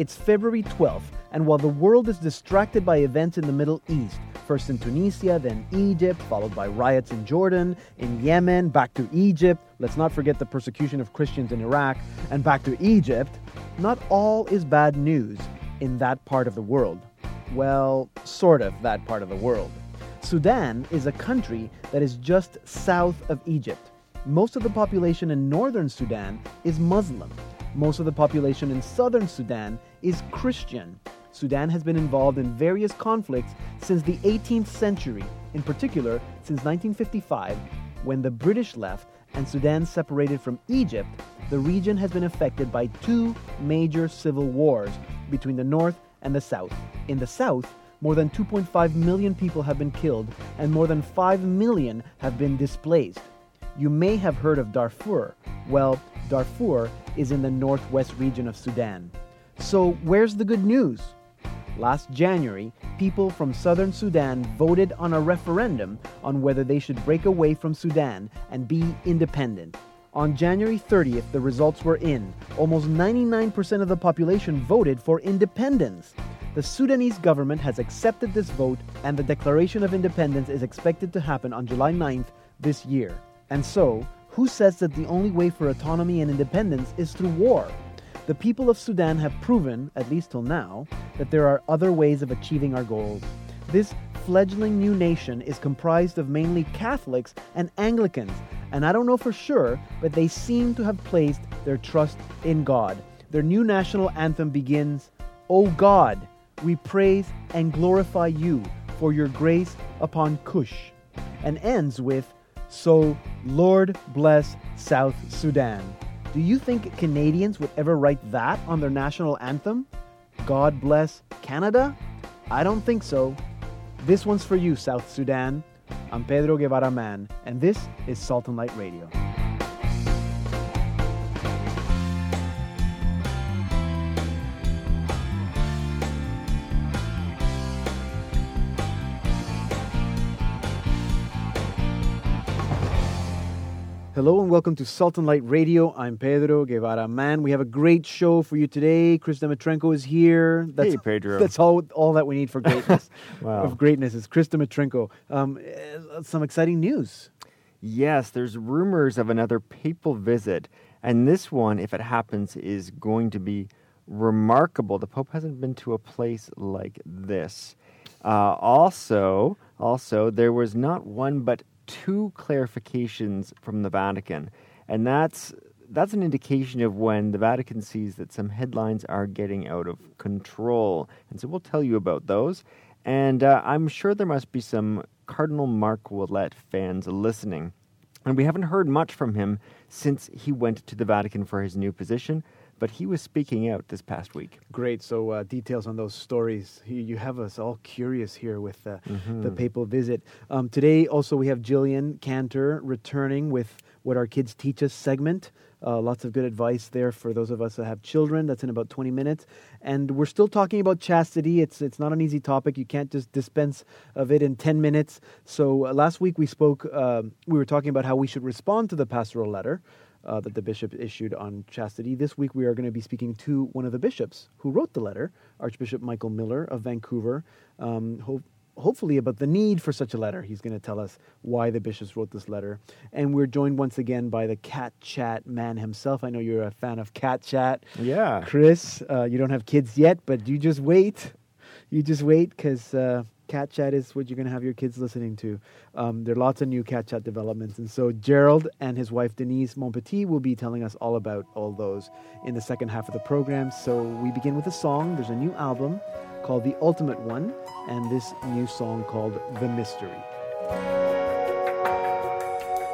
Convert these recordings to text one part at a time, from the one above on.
It's February 12th, and while the world is distracted by events in the Middle East, first in Tunisia, then Egypt, followed by riots in Jordan, in Yemen, back to Egypt, let's not forget the persecution of Christians in Iraq, and back to Egypt, not all is bad news in that part of the world. Well, sort of that part of the world. Sudan is a country that is just south of Egypt. Most of the population in northern Sudan is Muslim. Most of the population in southern Sudan is Christian. Sudan has been involved in various conflicts since the 18th century, in particular since 1955, when the British left and Sudan separated from Egypt. The region has been affected by two major civil wars between the north and the south. In the south, more than 2.5 million people have been killed and more than 5 million have been displaced. You may have heard of Darfur. Well, Darfur is in the northwest region of Sudan. So, where's the good news? Last January, people from southern Sudan voted on a referendum on whether they should break away from Sudan and be independent. On January 30th, the results were in. Almost 99% of the population voted for independence. The Sudanese government has accepted this vote, and the declaration of independence is expected to happen on July 9th this year. And so, who says that the only way for autonomy and independence is through war? The people of Sudan have proven, at least till now, that there are other ways of achieving our goals. This fledgling new nation is comprised of mainly Catholics and Anglicans, and I don't know for sure, but they seem to have placed their trust in God. Their new national anthem begins, O God, we praise and glorify you for your grace upon Cush, and ends with, So, Lord bless South Sudan. Do you think Canadians would ever write that on their national anthem? God bless Canada? I don't think so. This one's for you, South Sudan. I'm Pedro Guevara Man, and this is Salt and Light Radio. Hello and welcome to Salt and Light Radio. I'm Pedro Guevara Man. We have a great show for you today. Chris Demetrenko is here. That's, hey, Pedro. That's all, all that we need for greatness. wow. Of greatness is Chris Demetrenko. Um, uh, some exciting news. Yes, there's rumors of another papal visit, and this one, if it happens, is going to be remarkable. The Pope hasn't been to a place like this. Uh, also, also, there was not one but two clarifications from the Vatican, and that's that's an indication of when the Vatican sees that some headlines are getting out of control. And so we'll tell you about those. And uh, I'm sure there must be some Cardinal Marc Ouellet fans listening. And we haven't heard much from him since he went to the Vatican for his new position but he was speaking out this past week. Great. So, uh, details on those stories. You have us all curious here with uh, mm-hmm. the papal visit. Um, today, also, we have Jillian Cantor returning with What Our Kids Teach Us segment. Uh, lots of good advice there for those of us that have children. That's in about 20 minutes. And we're still talking about chastity. It's, it's not an easy topic. You can't just dispense of it in 10 minutes. So, uh, last week we spoke, um, we were talking about how we should respond to the pastoral letter uh, that the bishop issued on chastity. This week we are going to be speaking to one of the bishops who wrote the letter, Archbishop Michael Miller of Vancouver. Um, ho- hopefully, about the need for such a letter. He's going to tell us why the bishops wrote this letter. And we're joined once again by the Cat Chat man himself. I know you're a fan of Cat Chat. Yeah. Chris, uh, you don't have kids yet, but you just wait. You just wait because. Uh, Cat Chat is what you're going to have your kids listening to. Um, there are lots of new Cat Chat developments. And so Gerald and his wife Denise Montpetit will be telling us all about all those in the second half of the program. So we begin with a song. There's a new album called The Ultimate One, and this new song called The Mystery.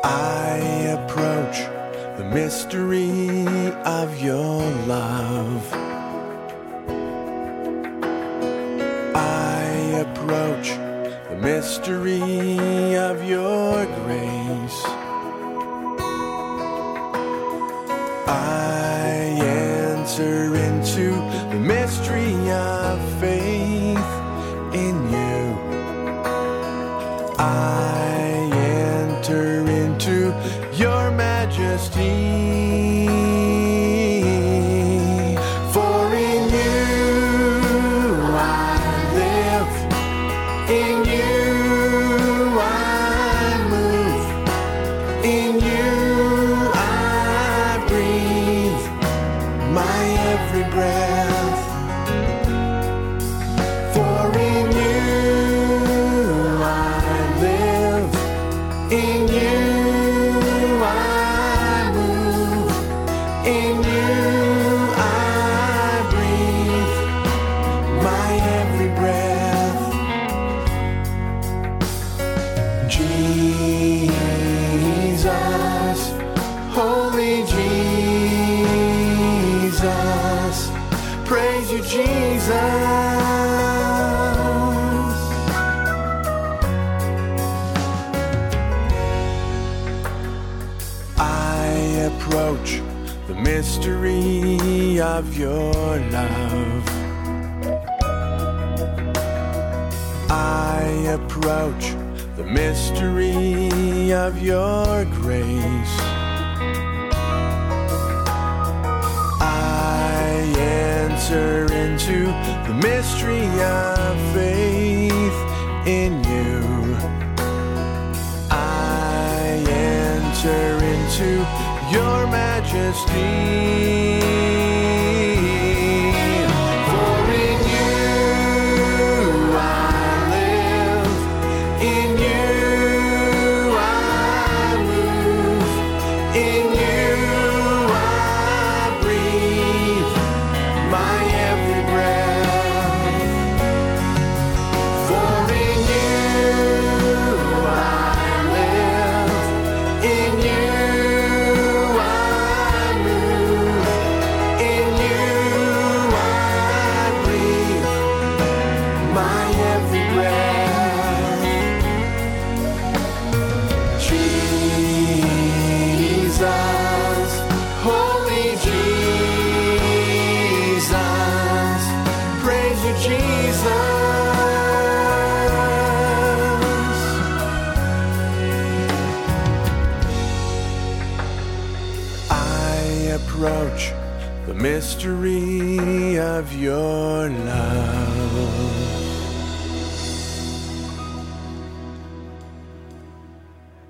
I approach the mystery of your love. Approach the mystery of your grace. I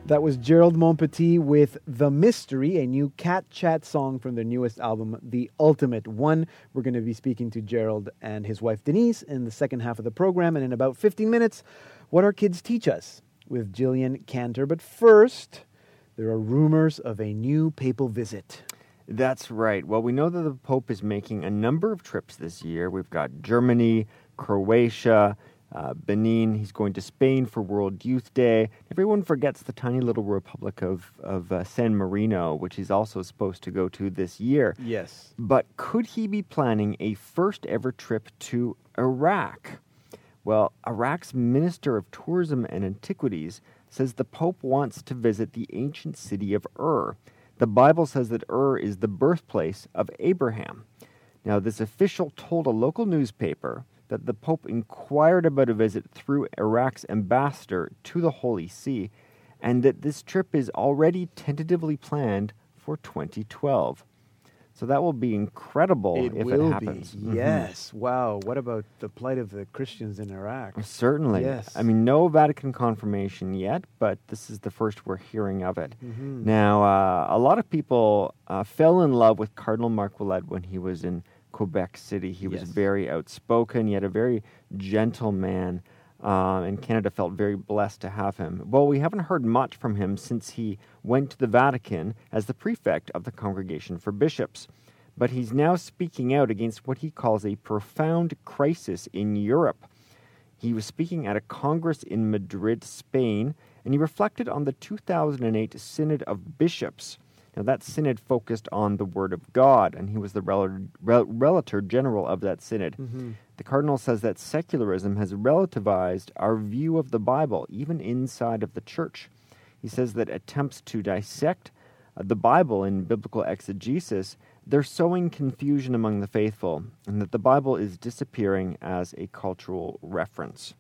That was Gerald Montpetit with The Mystery, a new cat chat song from their newest album, The Ultimate One. We're going to be speaking to Gerald and his wife Denise in the second half of the program. And in about 15 minutes, what our kids teach us with Jillian Cantor. But first, there are rumors of a new papal visit. That's right. Well, we know that the Pope is making a number of trips this year. We've got Germany, Croatia, uh, Benin. He's going to Spain for World Youth Day. Everyone forgets the tiny little republic of, of uh, San Marino, which he's also supposed to go to this year. Yes. But could he be planning a first ever trip to Iraq? Well, Iraq's Minister of Tourism and Antiquities says the Pope wants to visit the ancient city of Ur. The Bible says that Ur is the birthplace of Abraham. Now, this official told a local newspaper that the Pope inquired about a visit through Iraq's ambassador to the Holy See and that this trip is already tentatively planned for 2012. So that will be incredible It if it happens. be. Mhm. Yes. Wow. What about the plight of the Christians in Iraq? Certainly. Yes. I mean, no Vatican confirmation yet, but this is the first we're hearing of it. Mm-hmm. Now, uh, a lot of people uh, fell in love with Cardinal Marc Ouellet when he was in Quebec City. He was Yes. very outspoken, yet a very gentle man, uh, and Canada felt very blessed to have him. Well, we haven't heard much from him since he went to the Vatican as the prefect of the Congregation for Bishops. But he's now speaking out against what he calls a profound crisis in Europe. He was speaking at a congress in Madrid, Spain, and he reflected on the 2008 Synod of Bishops. Now, that synod focused on the Word of God, and he was the rel- rel- relator general of that synod. The cardinal says that secularism has relativized our view of the Bible, even inside of the church. He says that attempts to dissect uh, the Bible in biblical exegesis, they're sowing confusion among the faithful, and that the Bible is disappearing as a cultural reference.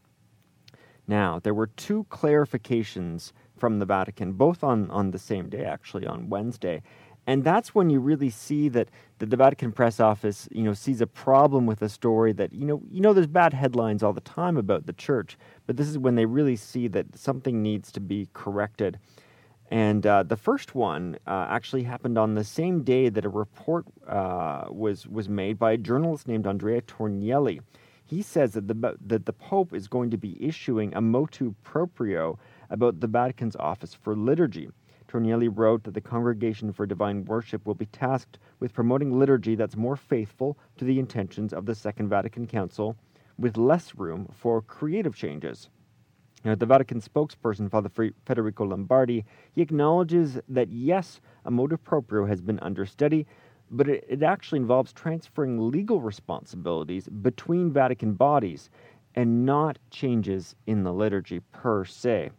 Now, there were two clarifications from the Vatican, both on, on the same day, actually, on Wednesday. And that's when you really see that, that the Vatican press office, you know, sees a problem with a story that, you know, you know, there's bad headlines all the time about the church, but this is when they really see that something needs to be corrected. And uh, the first one uh, actually happened on the same day that a report uh, was was made by a journalist named Andrea Tornielli. He says that the that the Pope is going to be issuing a motu proprio about the Vatican's office for liturgy. Tornielli wrote that the Congregation for Divine Worship will be tasked with promoting liturgy that's more faithful to the intentions of the Second Vatican Council, with less room for creative changes. Now, the Vatican spokesperson, Father Federico Lombardi, he acknowledges that yes, a motu proprio has been under study, but it, it actually involves transferring legal responsibilities between Vatican bodies and not changes in the liturgy per se.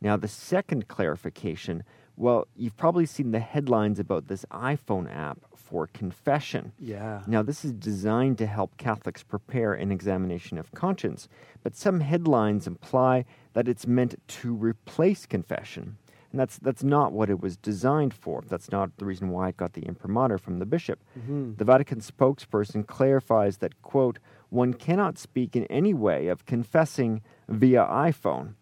Now, the second clarification well, you've probably seen the headlines about this iPhone app for confession. Yeah. Now, this is designed to help Catholics prepare an examination of conscience, but some headlines imply that it's meant to replace confession. And that's, that's not what it was designed for. That's not the reason why it got the imprimatur from the bishop. Mm-hmm. The Vatican spokesperson clarifies that, quote, one cannot speak in any way of confessing via iPhone.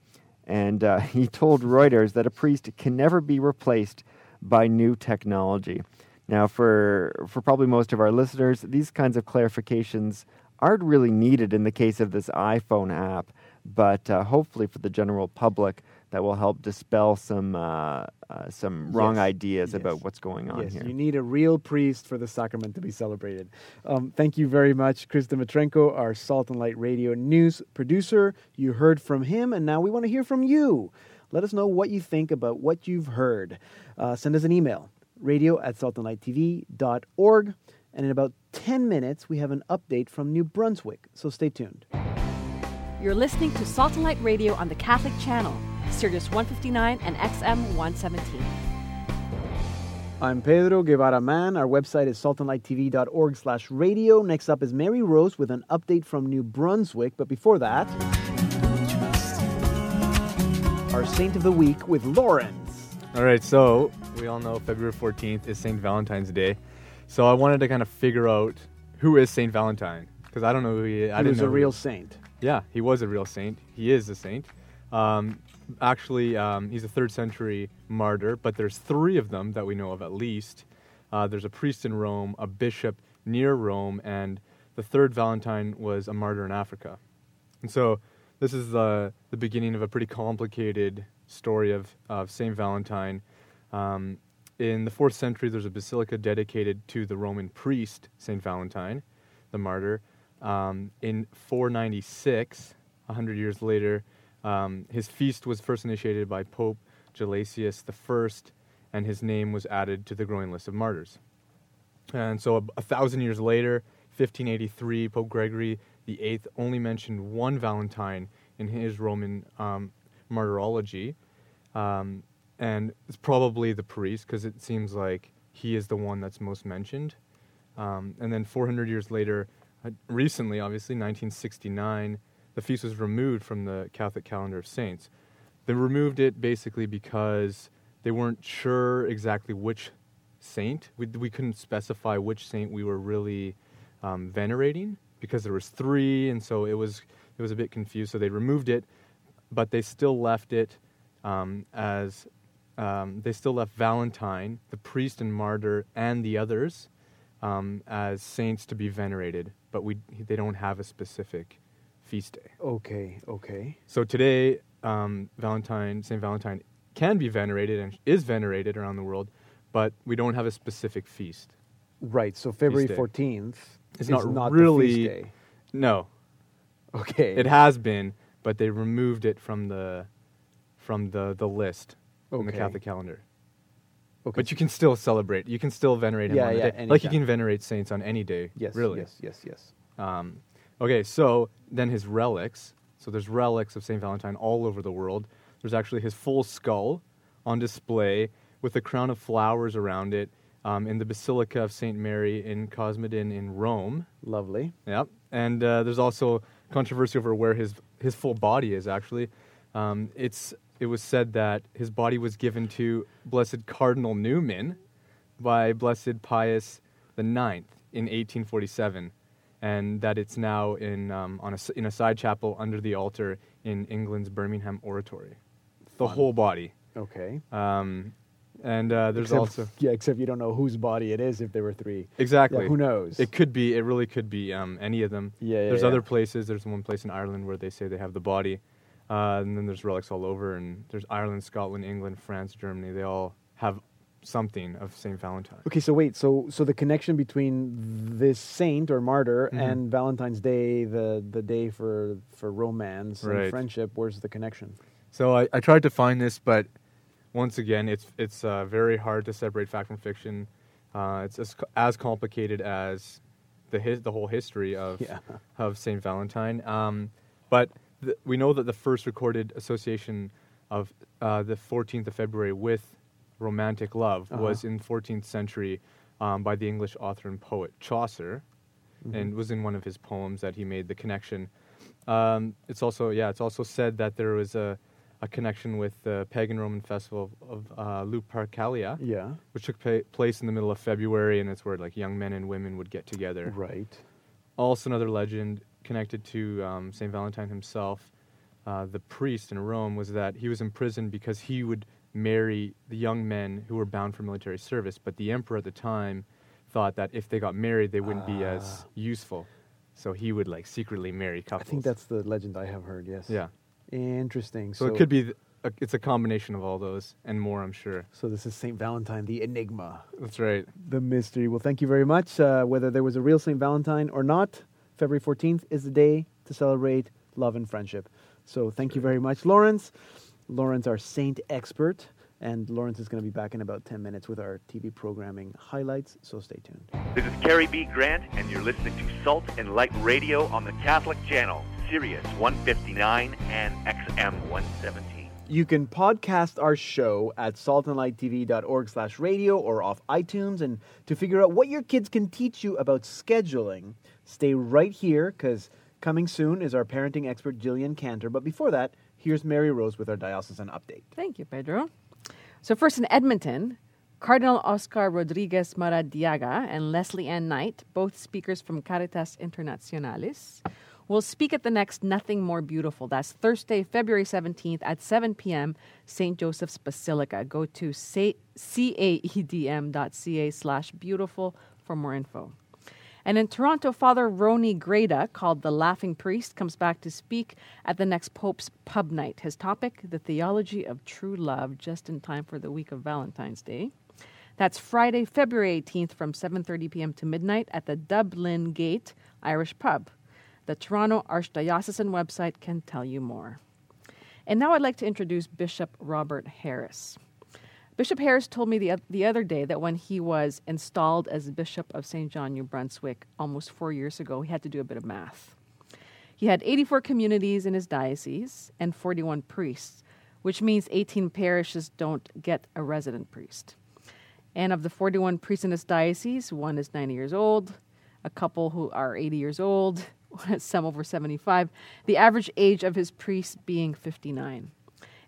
And uh, he told Reuters that a priest can never be replaced by new technology. Now, for, for probably most of our listeners, these kinds of clarifications aren't really needed in the case of this iPhone app, but uh, hopefully for the general public, that will help dispel some uh, uh, some wrong Yes. ideas Yes. about what's going on yes, here. you need a real priest for the sacrament to be celebrated. Um, thank you very much, Chris Dimitrenko, our Salt and Light Radio news producer. You heard from him, and now we want to hear from you. Let us know what you think about what you've heard. Uh, send us an email, radio at saltandlighttv.org. And in about 10 minutes, we have an update from New Brunswick, so stay tuned. You're listening to Salt and Light Radio on the Catholic Channel, Sirius 159 and XM 117. I'm Pedro Guevara Man. Our website is saltandlighttv.org slash radio. Next up is Mary Rose with an update from New Brunswick. But before that, our saint of the week with Lawrence. All right, so we all know February 14th is St. Valentine's Day. So I wanted to kind of figure out who is St. Valentine because I don't know who he is. I He didn't was know a who- real saint. Yeah, he was a real saint. He is a saint. Um, actually, um, he's a third century martyr, but there's three of them that we know of at least. Uh, there's a priest in Rome, a bishop near Rome, and the third Valentine was a martyr in Africa. And so this is the, the beginning of a pretty complicated story of, of St. Valentine. Um, in the fourth century, there's a basilica dedicated to the Roman priest, St. Valentine, the martyr. Um, in 496, 100 years later, um, his feast was first initiated by Pope Gelasius I, and his name was added to the growing list of martyrs. And so, a, a thousand years later, 1583, Pope Gregory VIII only mentioned one Valentine in his Roman um, martyrology, um, and it's probably the priest because it seems like he is the one that's most mentioned. Um, and then 400 years later, uh, recently, obviously, 1969, the feast was removed from the Catholic calendar of saints. They removed it basically because they weren't sure exactly which saint. We, we couldn't specify which saint we were really um, venerating because there was three, and so it was it was a bit confused. So they removed it, but they still left it um, as um, they still left Valentine, the priest and martyr, and the others um, as saints to be venerated. But we they don't have a specific feast day. Okay, okay. So today, um, Valentine, Saint Valentine, can be venerated and is venerated around the world, but we don't have a specific feast. Right, so February day. 14th It's is not not really- the feast day. No, Okay. it has been, but they removed it from the from the the list in the Catholic calendar. okay. But you can still celebrate. You can still venerate him Yeah, on the yeah, day, like you can venerate saints on any day. Yes, really. yes, yes, yes. Um, okay, so then his relics. So there's relics of Saint Valentine all over the world. There's actually his full skull on display with a crown of flowers around it um, in the Basilica of Saint Mary in Cosmedin in Rome. Lovely. Yep. And uh, there's also controversy over where his his full body is. Actually, um, it's it was said that his body was given to Blessed Cardinal Newman by Blessed Pius the Ninth in 1847, and that it's now in um, on a in a side chapel under the altar in England's Birmingham Oratory. The Fun. whole body. Okay. Um, and uh, there's except, also yeah, except you don't know whose body it is if there were three. exactly Yeah, who knows? It could be. It really could be um, any of them. Yeah, yeah, There's yeah. other places. There's one place in Ireland where they say they have the body, uh, and then there's relics all over. And there's Ireland, Scotland, England, France, Germany. They all have something of Saint Valentine. Okay, so wait, so so the connection between this saint or martyr Mhm. and Valentine's Day, the the day for for romance and friendship, where's the connection? So I, I tried to find this, but once again, it's it's uh, very hard to separate fact from fiction. Uh, it's as, as complicated as the his, the whole history of Yeah. of Saint Valentine. Um, but th- we know that the first recorded association of uh, the 14th of February with romantic love Uh-huh. was in 14th century um, by the English author and poet Chaucer, and was in one of his poems that he made the connection. Um, it's also yeah, it's also said that there was a a connection with the pagan Roman festival of uh, Lupercalia, Yeah. which took pa- place in the middle of February, and it's where like young men and women would get together. Right. Also, another legend connected to um, Saint Valentine himself, uh, the priest in Rome, was that he was imprisoned because he would marry the young men who were bound for military service. But the emperor at the time thought that if they got married, they wouldn't be as useful, so he would like secretly marry couples. I think that's the legend I have heard. Yes. yeah. Interesting. So, it could be. Th- a, it's a combination of all those and more, I'm sure. So this is Saint Valentine, the enigma, That's right. the mystery. Well, thank you very much. Uh, whether there was a real Saint Valentine or not, February fourteenth is the day to celebrate love and friendship. So thank you very much, Lawrence. Lawrence, our saint expert, and Lawrence is going to be back in about ten minutes with our TV programming highlights. So stay tuned. This is Kerry B. Grant, and you're listening to Salt and Light Radio on the Catholic Channel, Sirius 159 and XM 117. You can podcast our show at saltandlighttv.org slash radio or off iTunes. And to figure out what your kids can teach you about scheduling, stay right here because coming soon is our parenting expert, Jillian Cantor. But before that, here's Mary Rose with our diocesan update. Thank you, Pedro. So, first in Edmonton, Cardinal Oscar Rodriguez Maradiaga and Lesley-Anne Knight, both speakers from Caritas Internationalis, will speak at the next Nothing More Beautiful. That's Thursday, February 17th at 7 p.m., St. Joseph's Basilica. Go to ca- caedm.ca slash beautiful for more info. And in Toronto, Father Roni Greda, called the Laughing Priest, comes back to speak at the next Pope's Pub Night. His topic, the theology of true love, just in time for the week of Valentine's Day. That's Friday, February 18th from 7:30 p.m. to midnight at the Dublin Gate Irish Pub. The Toronto Archdiocesan website can tell you more. And now I'd like to introduce Bishop Robert Harris. Bishop Harris told me the, the other day that when he was installed as Bishop of St. John, New Brunswick, almost four years ago, he had to do a bit of math. He had 84 communities in his diocese and 41 priests, which means 18 parishes don't get a resident priest. And of the 41 priests in his diocese, one is 90 years old, a couple who are 80 years old, some over 75, the average age of his priests being 59.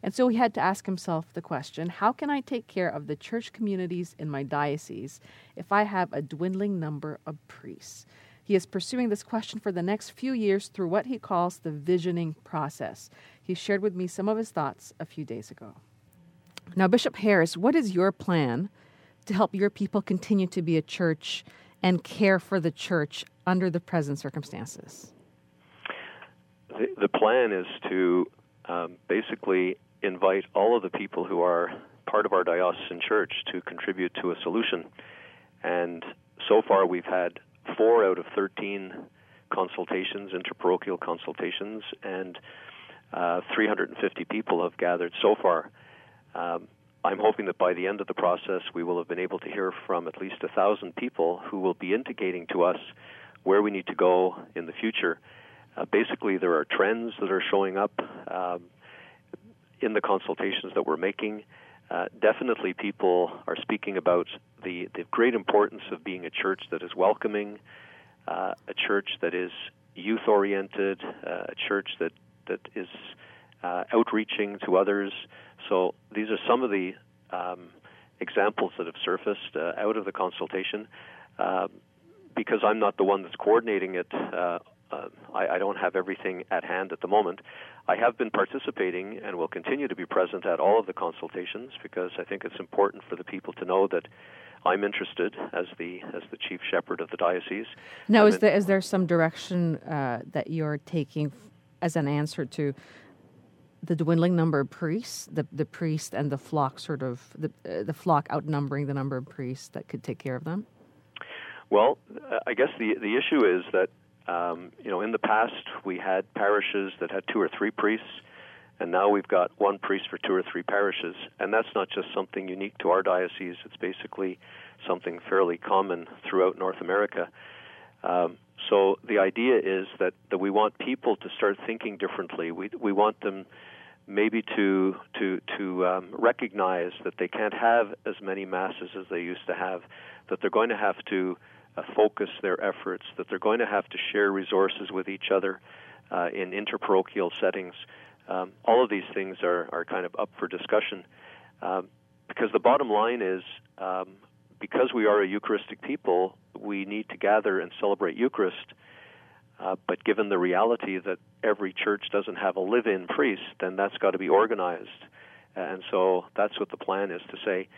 And so he had to ask himself the question how can I take care of the church communities in my diocese if I have a dwindling number of priests? He is pursuing this question for the next few years through what he calls the visioning process. He shared with me some of his thoughts a few days ago. Now, Bishop Harris, what is your plan to help your people continue to be a church and care for the church under the present circumstances? The, the plan is to um, basically invite all of the people who are part of our diocesan church to contribute to a solution. And so far, we've had four out of 13 consultations, interparochial consultations, and uh, 350 people have gathered so far. Um, I'm hoping that by the end of the process, we will have been able to hear from at least a thousand people who will be indicating to us where we need to go in the future. Uh, basically, there are trends that are showing up um, in the consultations that we're making. Uh, definitely, people are speaking about the, the great importance of being a church that is welcoming, uh, a church that is youth oriented, uh, a church that, that is uh, outreaching to others. So, these are some of the um, examples that have surfaced uh, out of the consultation. Uh, because I'm not the one that's coordinating it, uh, I, I don't have everything at hand at the moment. I have been participating and will continue to be present at all of the consultations because I think it's important for the people to know that I'm interested as the as the chief shepherd of the diocese. Now, I'm is there is there some direction uh, that you're taking f- as an answer to the dwindling number of priests, the the priest and the flock sort of the uh, the flock outnumbering the number of priests that could take care of them? Well, uh, I guess the the issue is that um, you know in the past we had parishes that had two or three priests, and now we've got one priest for two or three parishes, and that's not just something unique to our diocese. It's basically something fairly common throughout North America. Um, so the idea is that, that we want people to start thinking differently. We we want them maybe to to to um, recognize that they can't have as many masses as they used to have. That they're going to have to uh, focus their efforts. That they're going to have to share resources with each other uh, in interparochial settings. Um, all of these things are are kind of up for discussion. Um, because the bottom line is um, because we are a Eucharistic people, we need to gather and celebrate Eucharist. Uh, but given the reality that every church doesn't have a live in priest, then that's got to be organized. And so that's what the plan is to say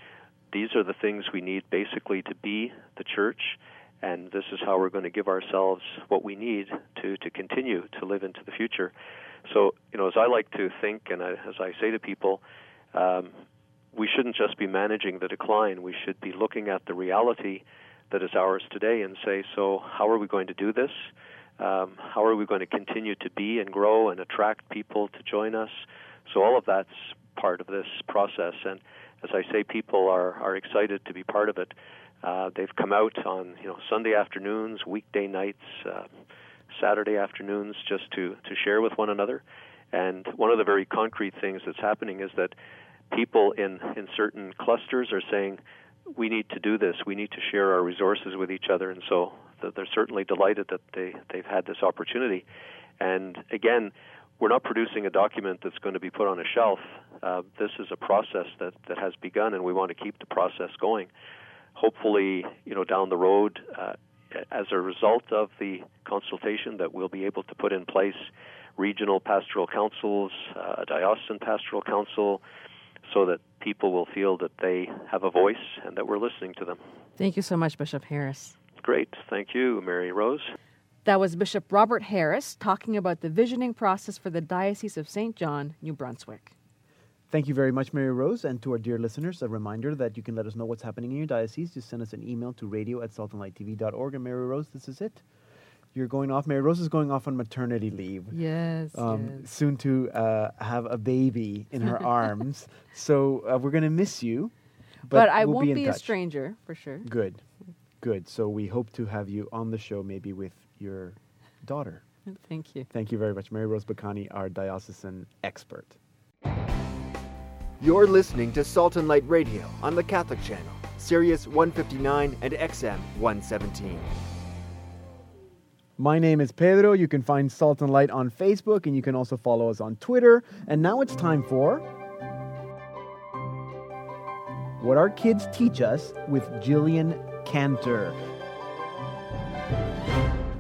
these are the things we need basically to be the church, and this is how we're going to give ourselves what we need to, to continue to live into the future. So, you know, as I like to think and I, as I say to people, um, we shouldn't just be managing the decline. We should be looking at the reality that is ours today and say, so how are we going to do this? Um, how are we going to continue to be and grow and attract people to join us? So all of that's part of this process. And as I say, people are, are excited to be part of it. Uh, they've come out on you know Sunday afternoons, weekday nights, uh, Saturday afternoons, just to to share with one another. And one of the very concrete things that's happening is that people in in certain clusters are saying, we need to do this. We need to share our resources with each other, and so they're certainly delighted that they they've had this opportunity. And again, we're not producing a document that's going to be put on a shelf. Uh, this is a process that that has begun, and we want to keep the process going. Hopefully, you know, down the road, uh, as a result of the consultation, that we'll be able to put in place regional pastoral councils, uh, a diocesan pastoral council, so that people will feel that they have a voice and that we're listening to them. Thank you so much, Bishop Harris. Great. Thank you, Mary Rose. That was Bishop Robert Harris talking about the visioning process for the Diocese of St. John, New Brunswick. Thank you very much, Mary Rose. And to our dear listeners, a reminder that you can let us know what's happening in your diocese. Just send us an email to radio at saltandlighttv.org. And Mary Rose, this is it. You're going off. Mary Rose is going off on maternity leave. Yes. Um, yes. Soon to uh, have a baby in her arms. So uh, we're going to miss you. But, I we'll won't be, be, a stranger for sure. Good. Good. So we hope to have you on the show, maybe with your daughter. Thank you. Thank you very much, Mary Rose Bacani, our diocesan expert. You're listening to Salt and Light Radio on the Catholic Channel, Sirius 159 and XM 117. My name is Pedro. You can find Salt and Light on Facebook, and you can also follow us on Twitter. And now it's time for What Our Kids Teach Us with Jillian Cantor.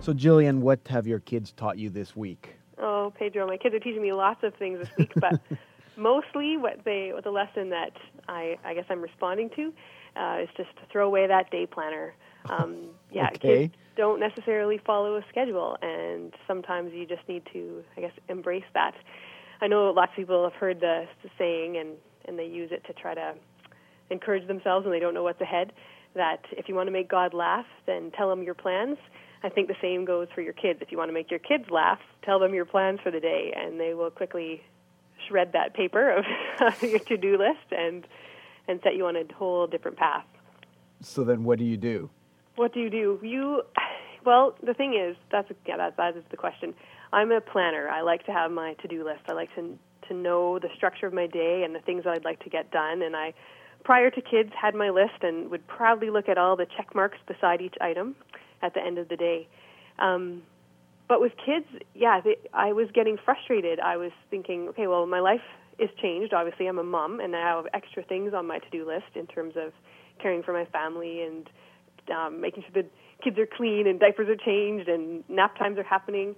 So, Jillian, what have your kids taught you this week? Oh, Pedro, my kids are teaching me lots of things this week, but mostly what they, what the lesson that I, I guess I'm responding to, uh, is just to throw away that day planner. Um, yeah, Okay. kids don't necessarily follow a schedule, and sometimes you just need to, I guess, embrace that. I know lots of people have heard the, the saying, and and they use it to try to encourage themselves when they don't know what's ahead. That if you want to make God laugh, then tell him your plans. I think the same goes for your kids. If you want to make your kids laugh, tell them your plans for the day, and they will quickly shred that paper of your to-do list and and set you on a whole different path. So, then what do you do? What do you do? You, well, the thing is, that's yeah, that that is the question. I'm a planner. I like to have my to-do list. I like to to know the structure of my day and the things that I'd like to get done. And I, prior to kids, had my list and would proudly look at all the check marks beside each item at the end of the day. Um, but with kids, yeah, they, I was getting frustrated. I was thinking, okay, well, my life is changed. Obviously, I'm a mom, and I have extra things on my to-do list in terms of caring for my family and um, making sure the kids are clean and diapers are changed and nap times are happening.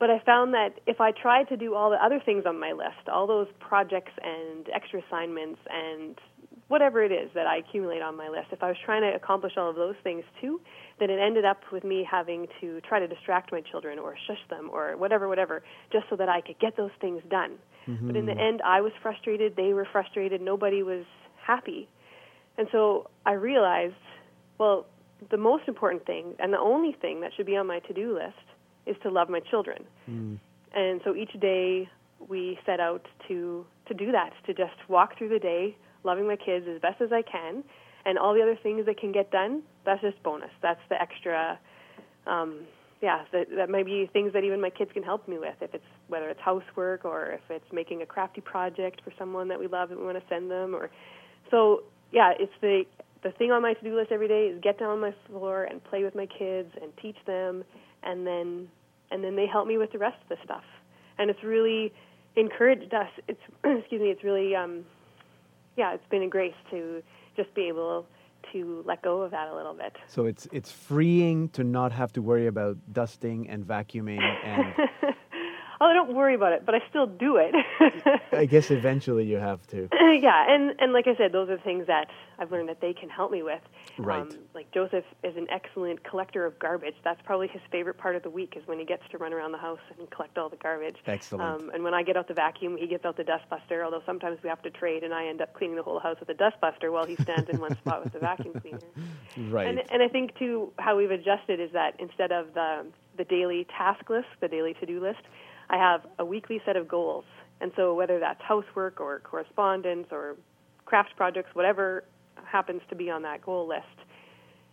But I found that if I tried to do all the other things on my list, all those projects and extra assignments and whatever it is that I accumulate on my list, if I was trying to accomplish all of those things too, then it ended up with me having to try to distract my children or shush them or whatever, whatever, just so that I could get those things done. But in the mm-hmm. end, I was frustrated. They were frustrated. Nobody was happy. And so I realized, well, the most important thing and the only thing that should be on my to-do list is to love my children. Mm. And so each day we set out to to do that, to just walk through the day, loving my kids as best as I can, and all the other things that can get done. That's just bonus. That's the extra. Um, yeah, that, that might be things that even my kids can help me with. If it's whether it's housework or if it's making a crafty project for someone that we love that we want to send them, or so yeah, it's the the thing on my to do list every day is get down on my floor and play with my kids and teach them, and then and then they help me with the rest of the stuff. And it's really encouraged us. It's excuse me. It's really um, yeah. It's been a grace to just be able to let go of that a little bit. So it's it's freeing to not have to worry about dusting and vacuuming and oh, I don't worry about it, but I still do it. I guess eventually you have to. yeah, and and like I said, those are things that I've learned that they can help me with. Right. Um, like Joseph is an excellent collector of garbage. That's probably his favorite part of the week is when he gets to run around the house and collect all the garbage. Excellent. Um, and when I get out the vacuum, he gets out the dustbuster. Although sometimes we have to trade, and I end up cleaning the whole house with a dustbuster while he stands in one spot with the vacuum cleaner. Right. And, and I think too how we've adjusted is that instead of the the daily task list, the daily to do list, I have a weekly set of goals. And so whether that's housework or correspondence or craft projects, whatever happens to be on that goal list,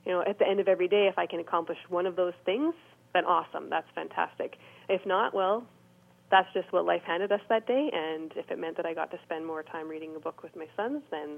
you know, at the end of every day, if I can accomplish one of those things, then awesome, that's fantastic. If not, well, that's just what life handed us that day. And if it meant that I got to spend more time reading a book with my sons, then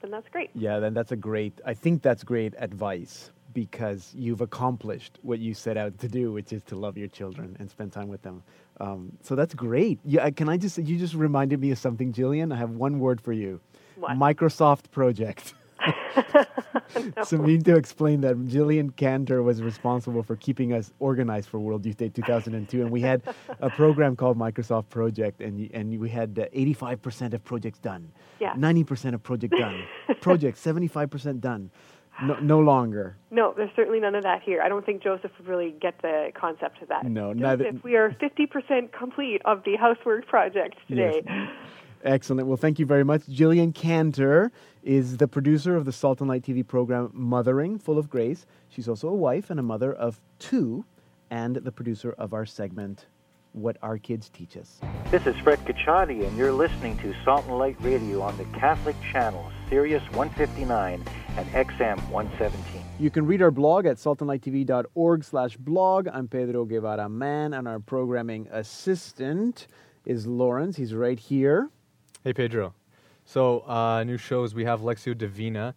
then that's great. Yeah, then that's a great. I think that's great advice because you've accomplished what you set out to do, which is to love your children and spend time with them. Um, so that's great. Yeah, can I just? You just reminded me of something, Jillian. I have one word for you. What? Microsoft project. So we need to explain that Jillian Cantor was responsible for keeping us organized for World Youth Day 2002, and we had a program called Microsoft Project, and and we had uh, 85% of projects done, Yeah. 90% of project done, project 75% done. No, no longer. No, there's certainly none of that here. I don't think Joseph would really get the concept of that. No, Joseph, neither- we are 50% complete of the housework project today. Yes. Excellent. Well, thank you very much. Jillian Cantor is the producer of the Salt and Light TV program Mothering, Full of Grace. She's also a wife and a mother of two, and the producer of our segment, What Our Kids Teach Us. This is Fred Cacciati, and you're listening to Salt and Light Radio on the Catholic Channel, Sirius 159 and XM 117. You can read our blog at saltandlighttv.org slash blog. I'm Pedro Guevara Man, and our programming assistant is Lawrence. He's right here. Hey Pedro. So uh, new shows we have Lectio Divina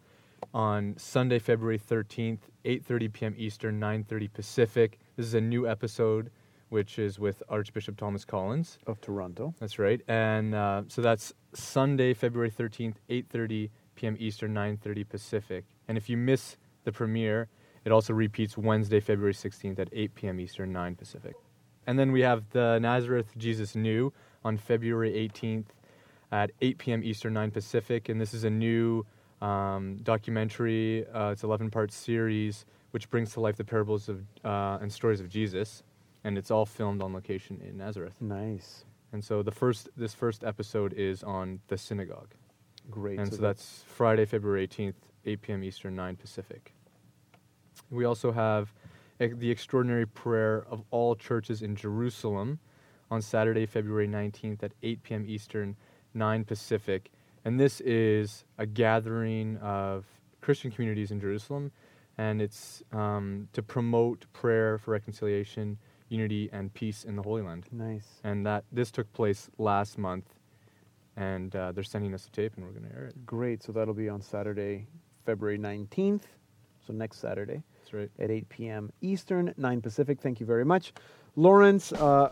on Sunday, February 13th, 8:30 p.m. Eastern, 9:30 Pacific. This is a new episode, which is with Archbishop Thomas Collins. Of Toronto. That's right, and uh, so that's Sunday, February 13th, 8:30 p.m. Eastern, 9:30 Pacific. And if you miss the premiere, it also repeats Wednesday, February 16th at 8 p.m. Eastern, 9 Pacific. And then we have the Nazareth Jesus Knew on February 18th at 8 p.m. Eastern, 9 Pacific. And this is a new um, documentary. Uh, it's 11 part series which brings to life the parables of uh, and stories of Jesus. And it's all filmed on location in Nazareth. Nice. And so the first this first episode is on the synagogue. Great. And so that's Friday, February 18th, 8 p.m. Eastern, 9 Pacific. We also have the extraordinary prayer of all churches in Jerusalem on Saturday, February 19th at 8 p.m. Eastern, 9 Pacific. And this is a gathering of Christian communities in Jerusalem, and it's um, to promote prayer for reconciliation, unity, and peace in the Holy Land. nice. And that this took place last month, and uh, they're sending us a tape, and we're going to air it. Great. So that'll be on Saturday, February 19th. So next Saturday That's right. at 8 p.m. Eastern, 9 Pacific. Thank you very much. Lawrence, uh,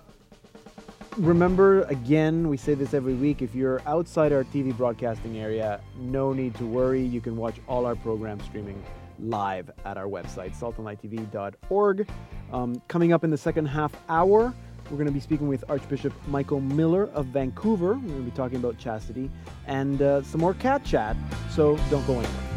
remember again, we say this every week if you're outside our TV broadcasting area, no need to worry. You can watch all our programs streaming live at our website, saltandlighttv.org. Um, coming up in the second half hour, we're going to be speaking with Archbishop Michael Miller of Vancouver. We're going to be talking about chastity and uh, some more cat chat, so don't go anywhere.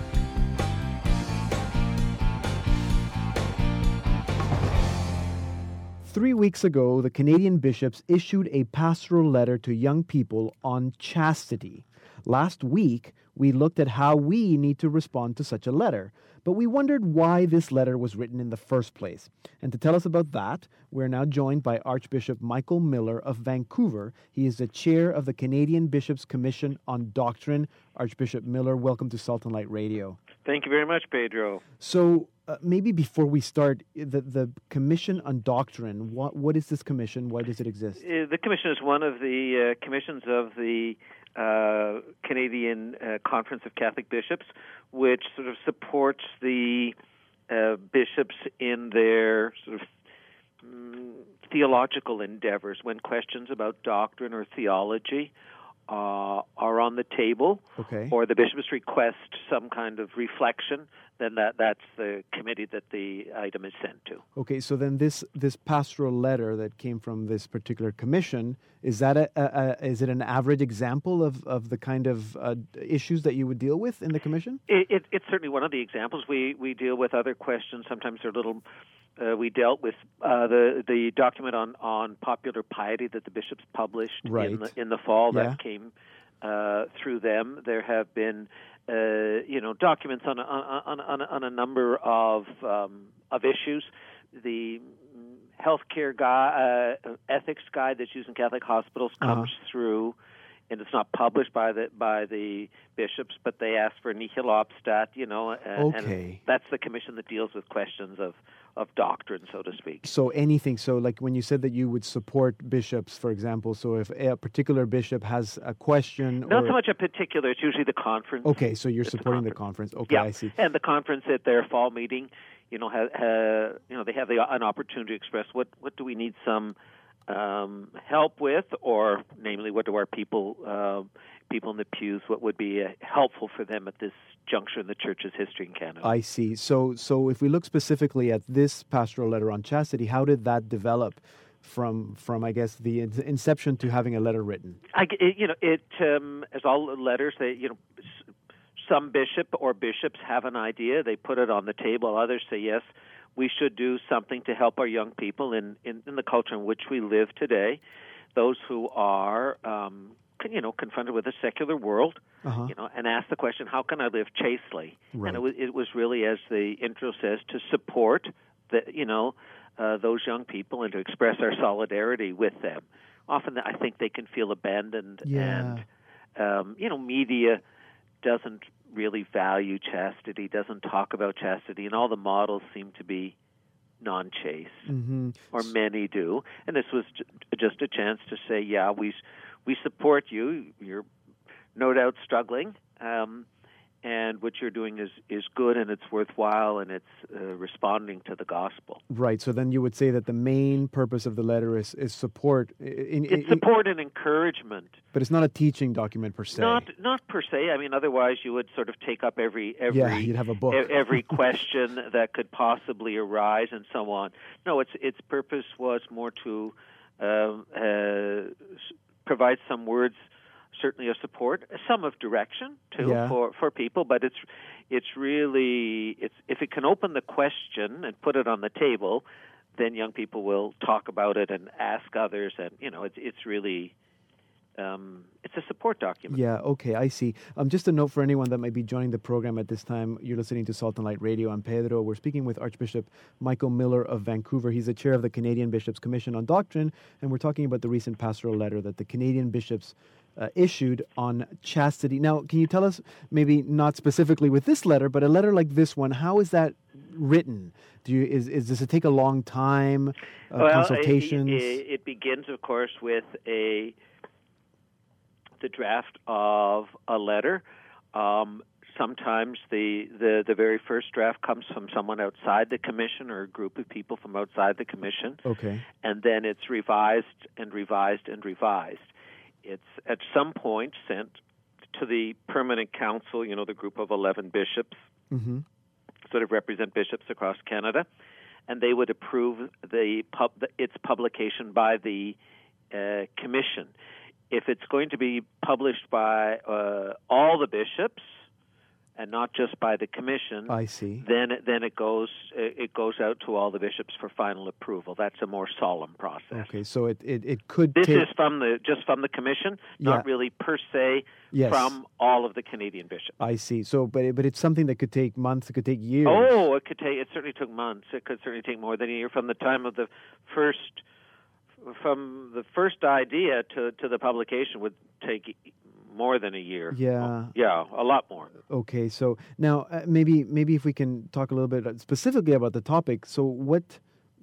three weeks ago, the Canadian bishops issued a pastoral letter to young people on chastity. Last week, we looked at how we need to respond to such a letter, but we wondered why this letter was written in the first place. And to tell us about that, we're now joined by Archbishop Michael Miller of Vancouver. He is the chair of the Canadian Bishops' Commission on Doctrine. Archbishop Miller, welcome to Salt and Light Radio. Thank you very much, Pedro. So, uh, maybe before we start, the, the Commission on Doctrine, what, what is this commission? Why does it exist? Uh, the commission is one of the uh, commissions of the uh, Canadian uh, Conference of Catholic Bishops, which sort of supports the uh, bishops in their sort of mm, theological endeavors when questions about doctrine or theology uh, are on the table, Okay. or the bishops request some kind of reflection, then that that's the committee that the item is sent to. Okay, so then this this pastoral letter that came from this particular commission is that a, a, a is it an average example of, of the kind of uh, issues that you would deal with in the commission? It, it, it's certainly one of the examples. We we deal with other questions. Sometimes they're little. Uh, we dealt with uh, the the document on, on popular piety that the bishops published Right. in the in the fall. Yeah. That came uh, through them. There have been uh, you know documents on a, on on, on a number of um, of issues. The healthcare guide, uh, ethics guide that's used in Catholic hospitals comes through and it's not published by the by the bishops, but they ask for nihil obstat, you know, and, Okay. and that's the commission that deals with questions of of doctrine, so to speak. So anything. So like when you said that you would support bishops, for example. So if a particular bishop has a question, Not or so much a particular; it's usually the conference. okay, so you're It's the supporting the conference. Okay, yeah, I see. and the conference at their fall meeting, you know, ha, ha, you know, they have the, an opportunity to express what what do we need some um, help with, or namely, what do our people uh, people in the pews what would be uh, helpful for them at this juncture in the church's history in Canada. I see. So so if we look specifically at this pastoral letter on chastity, how did that develop? From, from I guess the in- inception to having a letter written. I, it, you know, it um, as all letters. They, you know, s- some bishop or bishops have an idea. They put it on the table. Others say, yes, we should do something to help our young people in in, in the culture in which we live today. Those who are, um, you know, confronted with a secular world, Uh-huh. you know, and ask the question, how can I live chastely? Right. And it was, it was really, as the intro says, to support the, you know, uh, those young people and to express our solidarity with them. Often, I think they can feel abandoned, Yeah. and um, you know, media doesn't really value chastity, doesn't talk about chastity, and all the models seem to be non-chaste, hmm or many do. And this was j- just a chance to say, yeah, we we support you. You're no doubt struggling. Um, and what you're doing is, is good and it's worthwhile and it's uh, responding to the gospel. Right. So then you would say that the main purpose of the letter is, is support. In, in, It's support and encouragement. but it's not a teaching document per se. Not not per se. I mean, otherwise you would sort of take up every every yeah, you'd have a book. every question that could possibly arise and so on. No, its its purpose was more to um, uh, s- provide some words, certainly of support, some of direction too Yeah. for for people. But it's it's really it's if it can open the question and put it on the table, then young people will talk about it and ask others, and you know it's it's really. Um, it's a support document. Yeah, okay, I see. Um, just a note for anyone that might be joining the program at this time. You're listening to Salt and Light Radio. I'm Pedro. We're speaking with Archbishop Michael Miller of Vancouver. He's the chair of the Canadian Bishops' Commission on Doctrine, and we're talking about the recent pastoral letter that the Canadian bishops uh, issued on chastity. Now, can you tell us, maybe not specifically with this letter, but a letter like this one, how is that written? Do you is, is does it take a long time? Uh, well, it- consultations. It, it begins, of course, with a the draft of a letter. Um, sometimes the, the the very first draft comes from someone outside the commission or a group of people from outside the commission, okay. and then it's revised and revised and revised. It's at some point sent to the permanent council, you know, the group of 11 bishops hmm sort of represent bishops across Canada, and they would approve the pub, its publication by the uh, commission. If it's going to be published by uh, all the bishops, and not just by the commission, I see. then it, then it goes it goes out to all the bishops for final approval. That's a more solemn process. Okay, so it, it, it could This take. is from the just from the commission, Yeah. not really per se Yes. from all of the Canadian bishops. I see. So, but it, but it's something that could take months. It could take years. Oh, it could take. It certainly took months. It could certainly take more than a year from the time of the first, from the first idea to to the publication would take more than a year. Yeah. Yeah, a lot more. Okay, so now uh, maybe maybe if we can talk a little bit specifically about the topic. So what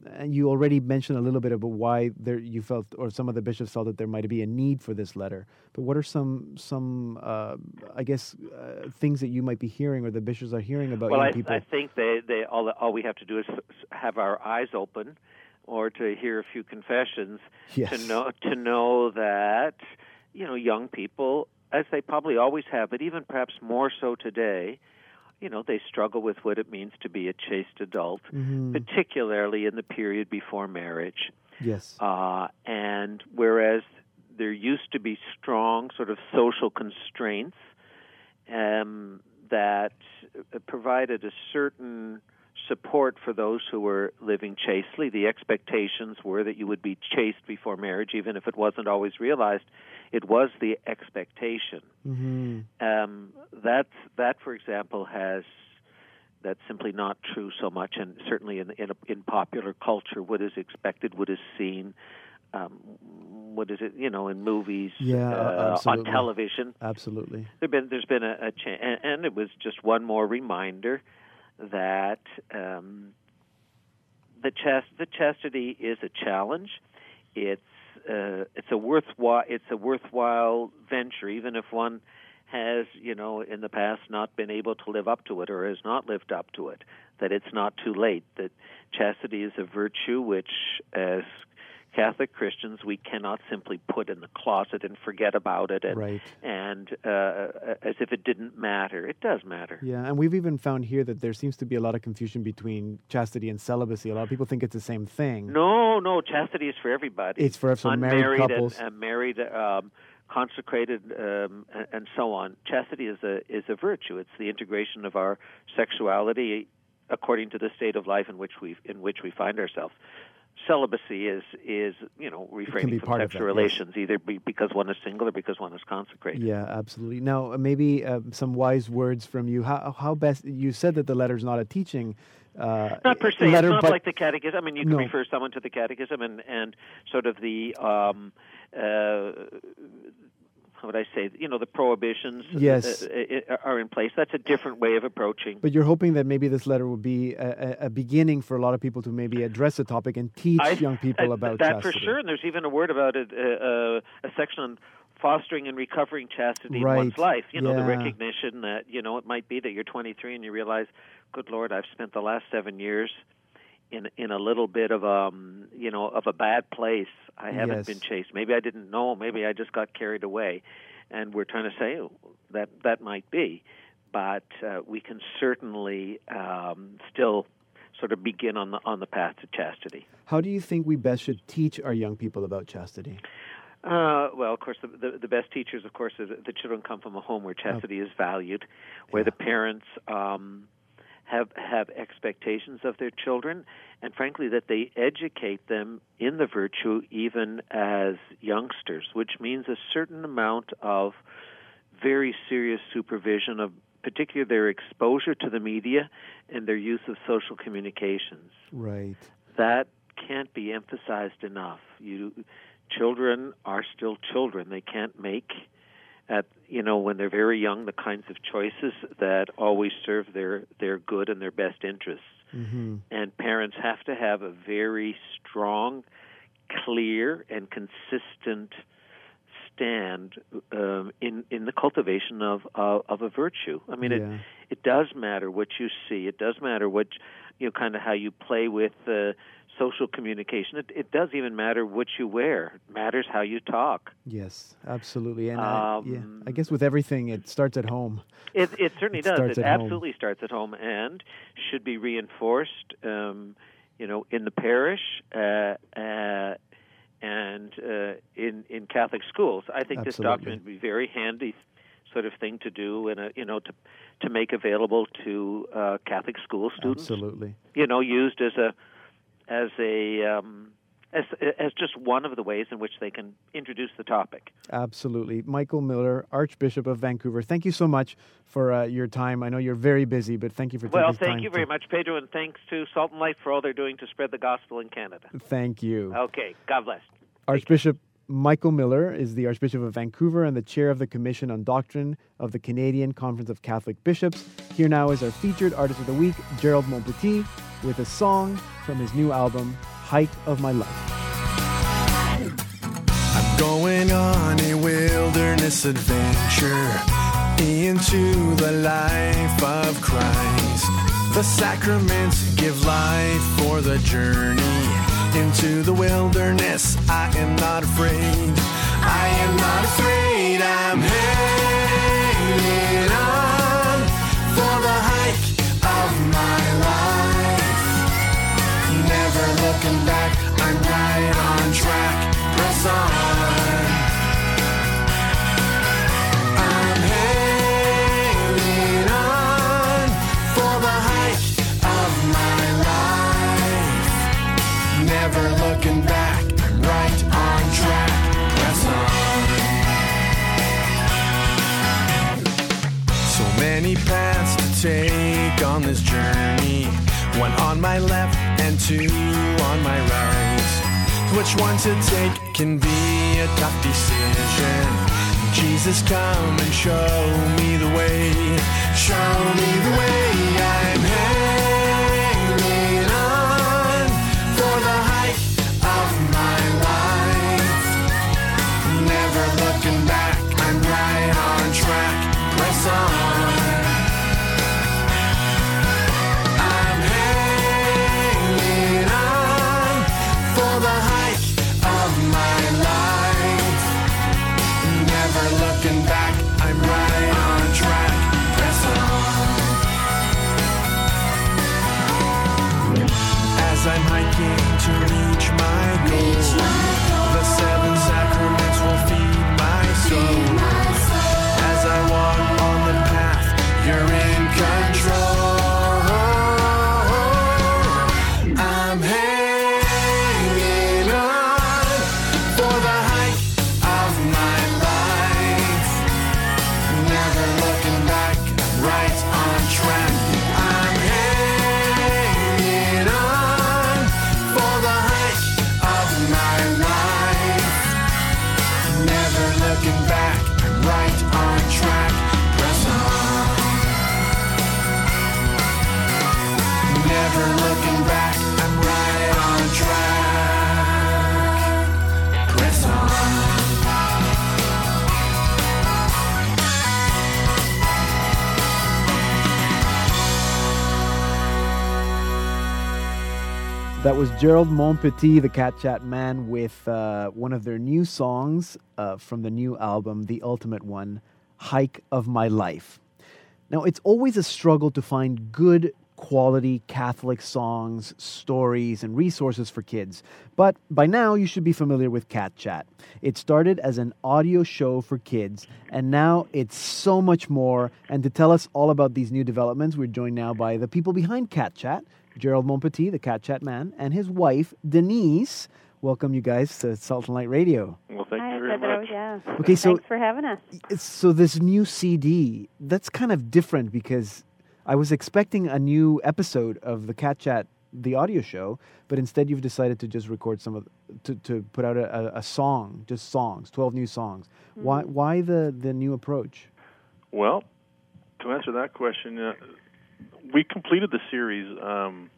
and you already mentioned a little bit about why there you felt or some of the bishops felt that there might be a need for this letter. But what are some some uh, I guess uh, things that you might be hearing or the bishops are hearing about well, young I, people? I think they they all all we have to do is have our eyes open, or to hear a few confessions Yes. to know to know that you know young people, as they probably always have, but even perhaps more so today, you know they struggle with what it means to be a chaste adult, Mhm. particularly in the period before marriage. Yes. Uh, and whereas there used to be strong sort of social constraints um, that provided a certain support for those who were living chastely, the expectations were that you would be chaste before marriage, even if it wasn't always realized. It was the expectation. hmm Um, that's that, for example, has that's simply not true so much, and certainly in in, in popular culture, what is expected, what is seen, um, what is it, you know, in movies, Yeah, uh, on television. Absolutely. There been there's been a, a cha- and, and it was just one more reminder that um, the chast the chastity is a challenge. It's uh, it's a worthwhile it's a worthwhile venture, even if one has you know in the past not been able to live up to it or has not lived up to it. That it's not too late. That chastity is a virtue which, as Catholic Christians, we cannot simply put in the closet and forget about it and Right. and uh, as if it didn't matter. It does matter. Yeah, and we've even found here that there seems to be a lot of confusion between chastity and celibacy. A lot of people think it's the same thing. No, no, chastity is for everybody. It's for some married unmarried couples. and, and married, um, consecrated, um, and, and so on. Chastity is a is a virtue. It's the integration of our sexuality according to the state of life in which we in which we find ourselves. Celibacy is is you know refraining from part of sexual that, yes. relations either be, because one is single or because one is consecrated. Yeah, absolutely. Now, uh, maybe uh, some wise words from you. How how best you said that the letter is not a teaching uh, Not per se. letter, it's not like the catechism. I mean, you can No. refer someone to the catechism and and sort of the um, uh, how would I say? You know, the prohibitions Yes. uh, uh, are in place. That's a different way of approaching. but you're hoping that maybe this letter will be a, a, beginning for a lot of people to maybe address the topic and teach I- young people uh, about that chastity. for sure. And there's even a word about it, uh, uh, a section on fostering and recovering chastity in Right. one's life. You know, the recognition that you know it might be that you're 23 and you realize, good Lord, I've spent the last seven years in in a little bit of um you know of a bad place. I haven't Yes. been chaste. Maybe I didn't know. Maybe I just got carried away. And we're trying to say oh, that that might be, but uh, we can certainly um, still sort of begin on the on the path to chastity. How do you think we best should teach our young people about chastity? Uh, well, of course, the, the, the best teachers, of course, is the children come from a home where chastity is valued, where the parents um, have have expectations of their children, and frankly, that they educate them in the virtue even as youngsters, which means a certain amount of very serious supervision of particularly their exposure to the media and their use of social communications Right. that can't be emphasized enough. You children are still children. They can't make at you know when they're very young the kinds of choices that always serve their their good and their best interests. hmm And parents have to have a very strong, clear, and consistent stand um, in in the cultivation of of, of a virtue. I mean, Yeah. it it does matter what you see. It does matter what you know, kind of how you play with uh, social communication. It, it does even matter what you wear. It matters how you talk. Yes, absolutely. And uh, yeah, Um, I guess with everything, it starts at home. It, it certainly It does. It at home. absolutely starts at home and should be reinforced. Um, you know, in the parish uh, uh, and uh, in in Catholic schools. I think this document would be very handy, sort of thing to do, and uh, you know, to to make available to uh, Catholic school students. Absolutely. You know, used as a as a um, as as just one of the ways in which they can introduce the topic. Absolutely. Michael Miller, Archbishop of Vancouver, thank you so much for uh, your time. I know you're very busy, but thank you for taking Well, time. Well, thank you to- very much, Pedro, and thanks to Salt and Light for all they're doing to spread the gospel in Canada. Thank you. Okay, God bless. Archbishop Michael Miller is the Archbishop of Vancouver and the chair of the Commission on Doctrine of the Canadian Conference of Catholic Bishops. Here now is our featured artist of the week, Gerald Montpetit, with a song from his new album, Hike of My Life. I'm going on a wilderness adventure into the life of Christ. The sacraments give life for the journey into the wilderness. I am not afraid. I am not afraid. I'm hanging on for the hike of my life. Never looking back, I'm right on track. Press on. Many paths to take on this journey. One on my left and two on my right. Which one to take can be a tough decision. Jesus, come and show me the way. Show me the way. I'm hanging That was Gerald Montpetit, the Cat Chat Man, with uh, one of their new songs uh, from the new album, the ultimate one, Hike of My Life. Now, it's always a struggle to find good quality Catholic songs, stories, and resources for kids. But by now, you should be familiar with Cat Chat. It started as an audio show for kids, and now it's so much more. And to tell us all about these new developments, we're joined now by the people behind Cat Chat Gerald Montpetit, the Cat Chat Man, and his wife, Denise. Welcome, you guys, to Salt and Light Radio. Well, thank Hi, you very Pedro. much. Yeah. Okay, so- thanks for having us. So this new CD, that's kind of different because I was expecting a new episode of the Cat Chat, the audio show, but instead you've decided to just record some of, to, to put out a, a, a song, just songs, twelve new songs. Why why the the new approach? Well, to answer that question, uh, we completed the series um,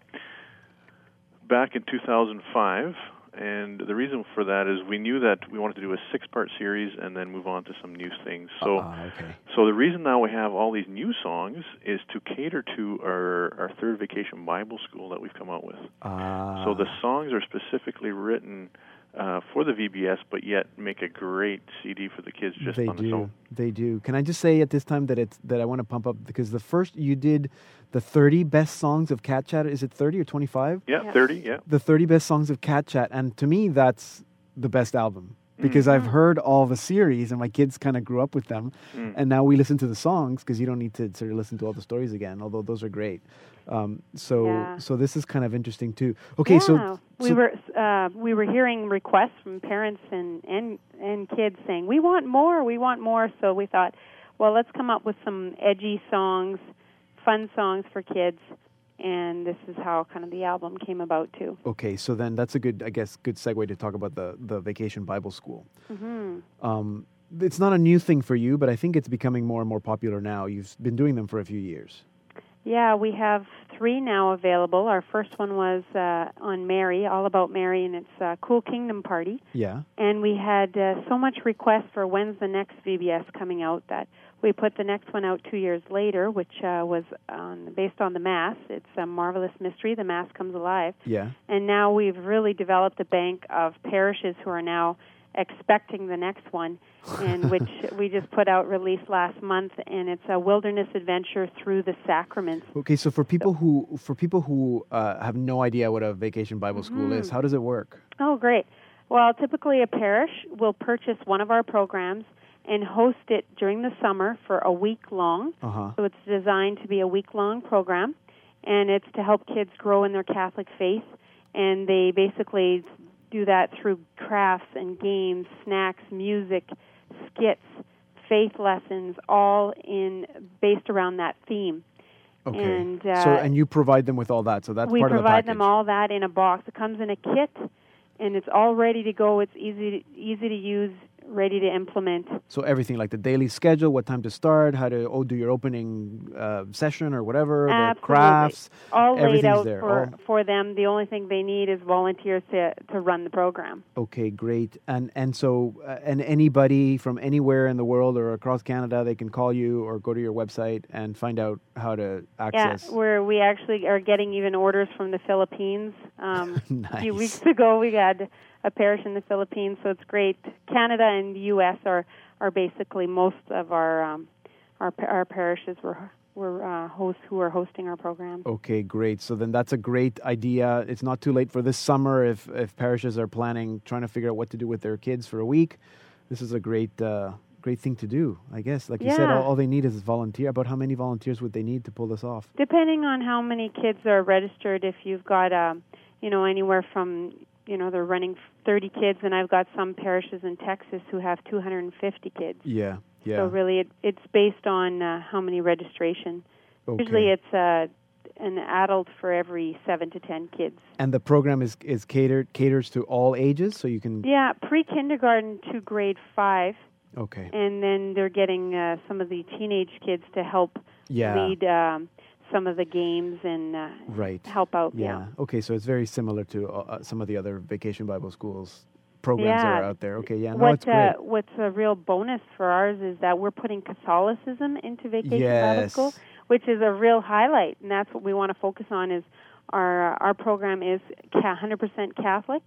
back in 2005, and the reason for that is we knew that we wanted to do a six-part series and then move on to some new things. So, Ah, okay. so the reason now we have all these new songs is to cater to our our third vacation Bible school that we've come out with. Ah, So the songs are specifically written uh, for the VBS, but yet make a great CD for the kids just they on its do. own. They do. Can I just say at this time that it's that I want to pump up because the first you did the 30 best songs of Cat Chat. Is it 30 or 25? Yeah, Yeah. 30, yeah. The 30 best songs of Cat Chat, and to me that's the best album. Because I've heard all the series and my kids kind of grew up with them, Mm. and now we listen to the songs because you don't need to sort of listen to all the stories again. Although those are great. Um, so Yeah. so this is kind of interesting too. Okay, so Yeah. we were uh, we were hearing requests from parents and and and kids saying we want more, we want more. So we thought, well, let's come up with some edgy songs, fun songs for kids, and this is how kind of the album came about too. Okay, so then that's a good, I guess, good segue to talk about the the Vacation Bible School. hmm Um, it's not a new thing for you, but I think it's becoming more and more popular now. You've been doing them for a few years. Yeah, we have three now available. Our first one was uh, on Mary, all about Mary, and it's uh, Cool Kingdom Party. Yeah. And we had uh, so much request for when's the next VBS coming out that we put the next one out two years later, which uh, was on, based on the Mass. It's a marvelous mystery. The Mass comes alive. Yeah. And now we've really developed a bank of parishes who are now expecting the next one, and which we just put out released last month, and it's a wilderness adventure through the sacraments. Okay, so for people who for people who uh, have no idea what a Vacation Bible School is, Mhm. how does it work? Oh, great. Well, typically a parish will purchase one of our programs and host it during the summer for a week long. Uh huh. So it's designed to be a week long program, and it's to help kids grow in their Catholic faith. And they basically do that through crafts and games, snacks, music, skits, faith lessons, all in based around that theme. Okay. And uh, so and you provide them with all that. So that's we part of the provide them all that in a box. It comes in a kit, and it's all ready to go. It's easy to, easy to use, ready to implement. So everything like the daily schedule, what time to start, how to oh do your opening uh, session or whatever, the Absolutely. crafts, all laid out there. for, all- for them. The only thing they need is volunteers to, to run the program. Okay, great. And and so uh, and anybody from anywhere in the world or across Canada, they can call you or go to your website and find out how to access. Yeah, where we actually are getting even orders from the Philippines. Um, A few weeks ago, we had a parish in the Philippines, so it's great. Canada and the U.S. are are basically most of our um, our our parishes were were uh, hosts who are hosting our program. Okay, great. So then that's a great idea. It's not too late for this summer if if parishes are planning trying to figure out what to do with their kids for a week. This is a great uh, great thing to do. I guess, like you said, all, all they need is volunteer. About how many volunteers would they need to pull this off? Depending on how many kids are registered, if you've got, um, you know, anywhere from, you know, they're running 30 kids, and I've got some parishes in Texas who have 250 kids. Yeah, yeah. So really, it, it's based on uh, how many registration. Okay. Usually, it's uh, an adult for every seven to ten kids. and the program is is catered caters to all ages, so you can. Yeah, pre-kindergarten to grade five, Okay. and then they're getting uh, some of the teenage kids to help Yeah. lead um, some of the games and uh, Right. help out. Yeah. Okay, so it's very similar to uh, uh, some of the other vacation Bible schools programs that are out there. Okay, yeah, no, what. Uh, what's a real bonus for ours is that we're putting Catholicism into Vacation Bible School, which is a real highlight, and that's what we want to focus on. Is our our program is 100% Catholic,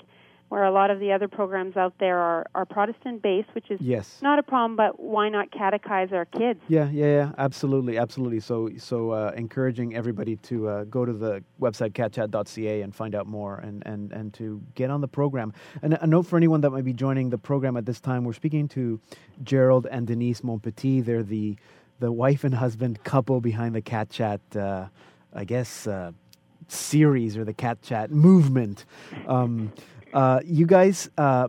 where a lot of the other programs out there are are Protestant based, which is Yes. not a problem. But why not catechize our kids? Yeah, yeah, yeah, absolutely, absolutely. So, so uh, encouraging everybody to uh, go to the website catchat.ca and find out more, and, and, and to get on the program. And a note for anyone that might be joining the program at this time: we're speaking to Gerald and Denise Montpetit. They're the the wife and husband couple behind the Cat Chat, uh, I guess, uh, series or the Cat Chat movement. Um, uh, you guys uh,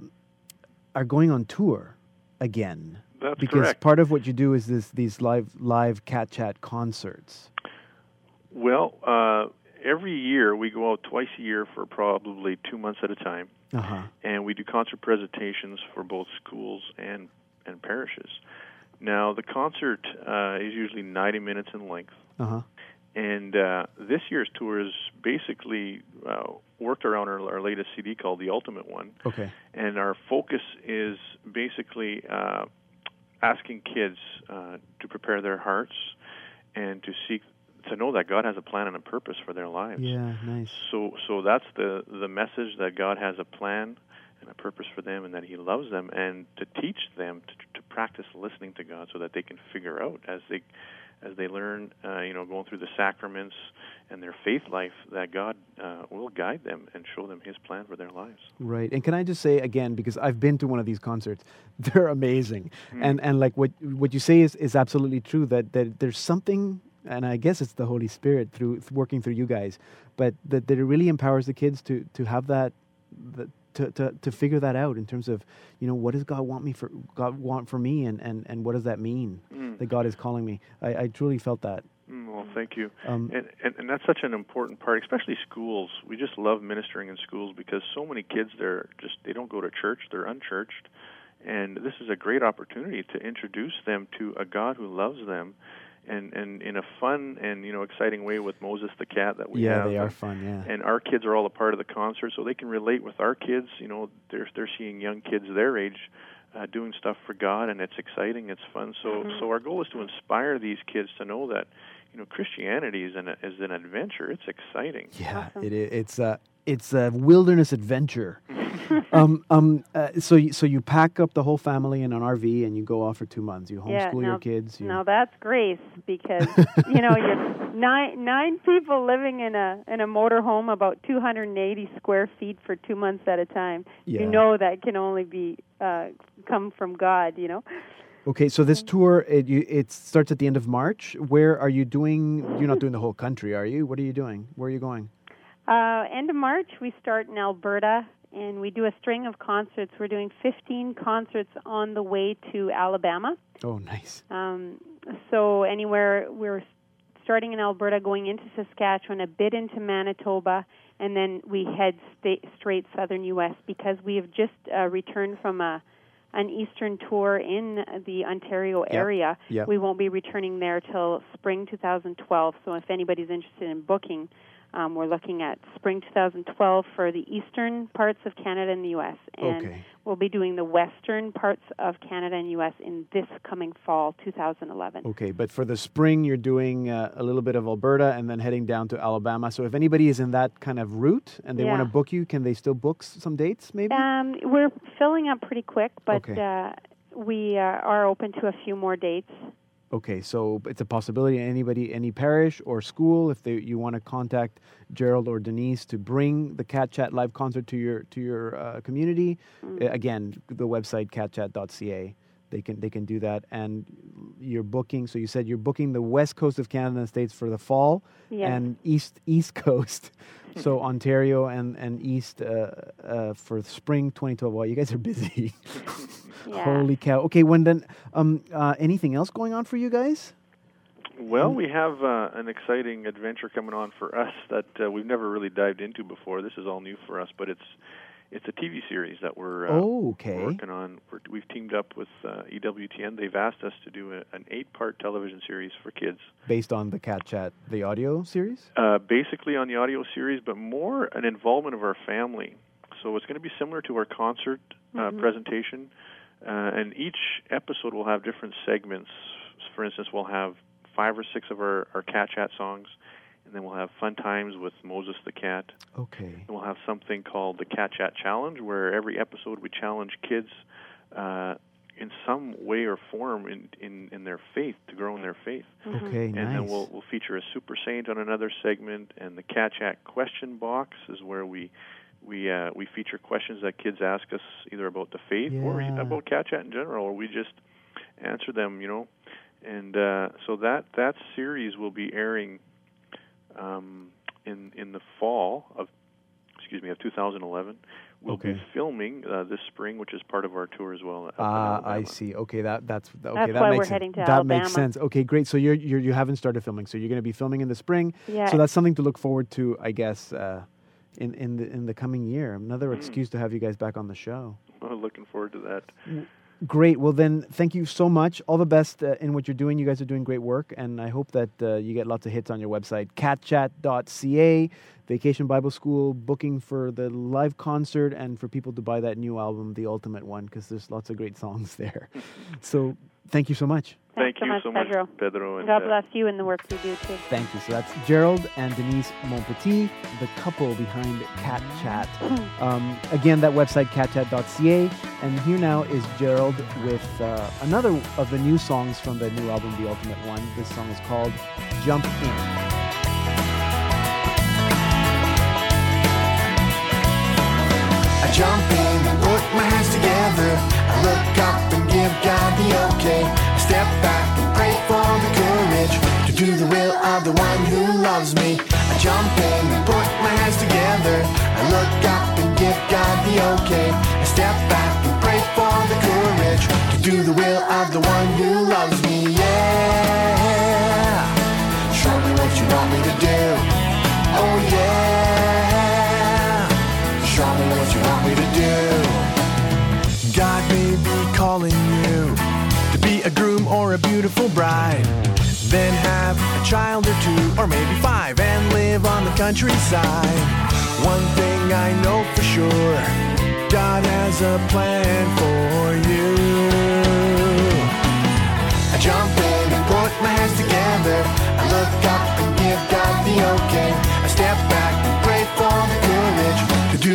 are going on tour again. That's because correct. part of what you do is this these live live cat chat concerts. Well, uh, every year we go out twice a year for probably two months at a time, Uh huh. and we do concert presentations for both schools and and parishes. Now, the concert uh, is usually 90 minutes in length, Uh huh. and uh, this year's tour is basically uh, worked around our, our latest CD called The Ultimate One, Okay. and our focus is basically uh, asking kids uh, to prepare their hearts and to seek to know that God has a plan and a purpose for their lives. Yeah. Nice. So so that's the the message that God has a plan and a purpose for them and that he loves them and to teach them to, to practice listening to God so that they can figure out as they as they learn, uh, you know, going through the sacraments and their faith life, that God uh, will guide them and show them His plan for their lives. Right. And can I just say again, because I've been to one of these concerts, they're amazing. Mm. And and like what what you say is, is absolutely true that, that there's something and I guess it's the Holy Spirit through working through you guys, but that, that it really empowers the kids to to have that, that to, to, to figure that out in terms of, you know, what does God want me for God want for me and, and, and what does that mean Mm. that God is calling me? I, I truly felt that. Mm, Well, thank you. Um, and, and and that's such an important part, especially schools. We just love ministering in schools because so many kids there just they don't go to church, they're unchurched, and this is a great opportunity to introduce them to a God who loves them, and and in a fun and you know exciting way with Moses the cat that we yeah, have. Yeah, they are fun. Yeah. and our kids are all a part of the concert, so they can relate with our kids. You know, they're they're seeing young kids their age uh, doing stuff for God, and it's exciting, it's fun. So Mm-hmm. so our goal is to inspire these kids to know that you know Christianity is an is an adventure. It's exciting. Yeah, it, i- it's a it's a wilderness adventure. um, um, uh, so you, so you pack up the whole family in an RV and you go off for two months. You homeschool Yeah, your kids. You, Now that's grace because you know you're nine nine people living in a in a motorhome about 280 square feet for two months at a time. Yeah. You know that can only be uh, come from God. You know. okay, so this tour it you, it starts at the end of March. Where are you doing? You're not doing the whole country, are you? What are you doing? Where are you going? Uh, end of March, we start in Alberta, and we do a string of concerts. We're doing 15 concerts on the way to Alabama. Oh, nice. Um, so anywhere we're starting in Alberta, going into Saskatchewan, a bit into Manitoba, and then we head sta- straight southern U.S. because we have just uh, returned from a an eastern tour in the Ontario Yep. area. Yep. We won't be returning there till spring 2012. So if anybody's interested in booking, um, we're looking at spring 2012 for the eastern parts of Canada and the U.S. And Okay. we'll be doing the western parts of Canada and U.S. in this coming fall 2011. Okay, but for the spring, you're doing uh, a little bit of Alberta and then heading down to Alabama. So if anybody is in that kind of route and they want to book you, can they still book some dates? Maybe. Um, we're filling up pretty quick, but Okay. uh, we uh, are open to a few more dates. Okay, so it's a possibility. Anybody, any parish or school, if they, you want to contact Gerald or Denise to bring the Cat Chat live concert to your to your uh, community, Mm. again, the website catchat.ca. They can they can do that, and you're booking. So you said you're booking the west coast of Canada and States for the fall, Yes. and east east coast, so Ontario and and east uh, uh, for spring 2012. Wow, you guys are busy. Yeah. Holy cow! Okay, when then, um, uh, anything else going on for you guys? Well, we have uh, an exciting adventure coming on for us that uh, we've never really dived into before. This is all new for us, but it's it's a TV series that we're uh, Oh, okay. working on. We're, we've teamed up with uh, EWTN. They've asked us to do a, an eight-part television series for kids, based on the Cat Chat, the audio series. uh, basically on the audio series, but more an involvement of our family. So it's going to be similar to our concert uh, presentation, uh, and each episode will have different segments. For instance, we'll have five or six of our, our cat chat songs, and then we'll have fun times with Moses the cat. Okay. And we'll have something called the Cat Chat Challenge, where every episode we challenge kids uh, in some way or form in, in, in their faith to grow in their faith. Okay. And nice. then we'll we'll feature a super saint on another segment, and the Cat Chat question box is where we we uh, we feature questions that kids ask us either about the faith or about Cat Chat in general, or we just answer them, you know. And uh, so that that series will be airing um, in in the fall of excuse me of 2011. We'll Okay. be filming uh, this spring, which is part of our tour as well. up in Ah, I see. Okay, that that's okay. That's that why makes we're sense. heading to that makes sense. Okay, great. So you're, you're you haven't started filming, so you're going to be filming in the spring. Yeah. So that's something to look forward to, I guess, uh, in in the in the coming year. Mm. Another excuse to have you guys back on the show. Well, looking forward to that. Great. Well, then, thank you so much. All the best uh, in what you're doing. You guys are doing great work, and I hope that uh, you get lots of hits on your website, catchat.ca. Vacation Bible School booking for the live concert and for people to buy that new album, the ultimate one, because there's lots of great songs there. so, Thank you so much. Thank so you much, so much, Pedro. And, God bless you and the work you do too. Thank you. So that's Gerald and Denise Montpetit, the couple behind Cat Chat. Um, again, that website, catchat.ca. And here now is Gerald with uh, another of the new songs from the new album, The Ultimate One. This song is called Jump In. I jump in, and put my hands together. I look up and give God the okay. Step back and pray for the courage to do the will of the one who loves me. I jump in and put my hands together. I look up and give God the okay. I step back and pray for the courage to do the will of the one who loves me. Yeah. Show me what you want me to do. Oh yeah. Show me what you want me to do. God may be calling you to be a groom or a beautiful bride. Then have a child or two, or maybe five, and live on the countryside. One thing I know for sure God has a plan for you. I jump in and put my hands together. I look up and give God the okay. I step back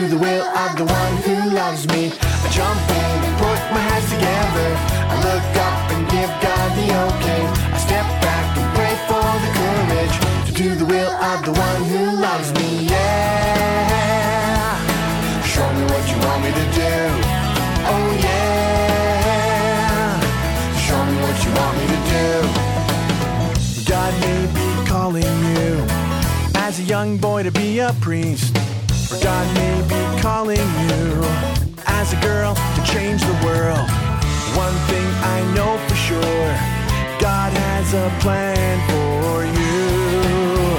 the will of the one who loves me. I jump in put my hands together. I look up and give God the okay. I step back and pray for the courage to do the will of the one who loves me. Yeah. Show me what you want me to do. Oh yeah. Show me what you want me to do. God may be calling you as a young boy to be a priest. God may be calling you as a girl to change the world. One thing I know for sure God has a plan for you.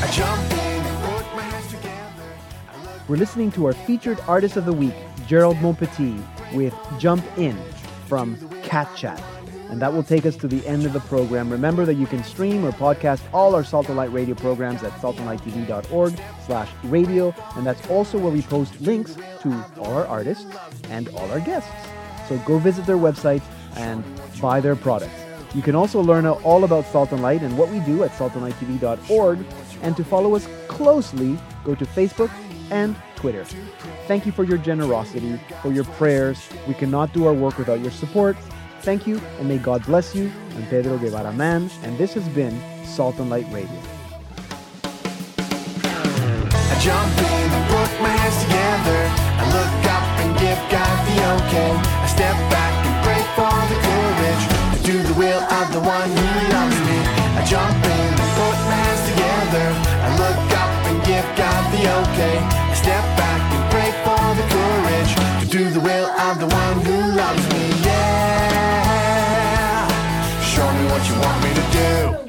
I jump in and put my hands together. We're listening to our featured artist of the week, Gerald Montpetit, with Jump In from Cat Chat. And that will take us to the end of the program. Remember that you can stream or podcast all our Salt and Light radio programs at saltandlighttv.org slash radio. And that's also where we post links to all our artists and all our guests. So go visit their website and buy their products. You can also learn all about Salt and Light and what we do at saltandlighttv.org. And to follow us closely, go to Facebook and Twitter. Thank you for your generosity, for your prayers. We cannot do our work without your support. Thank you, and may God bless you. I'm Pedro Guevara-Mann, and this has been Salt and Light Radio. I jump in put my hands together. I look up and give God the okay. I step back and pray for the courage do the will of the one who loves me. I jump in put my hands together. I look up and give God the okay. I step back and pray for the courage to do the will of the one who loves. Me what you want me to do.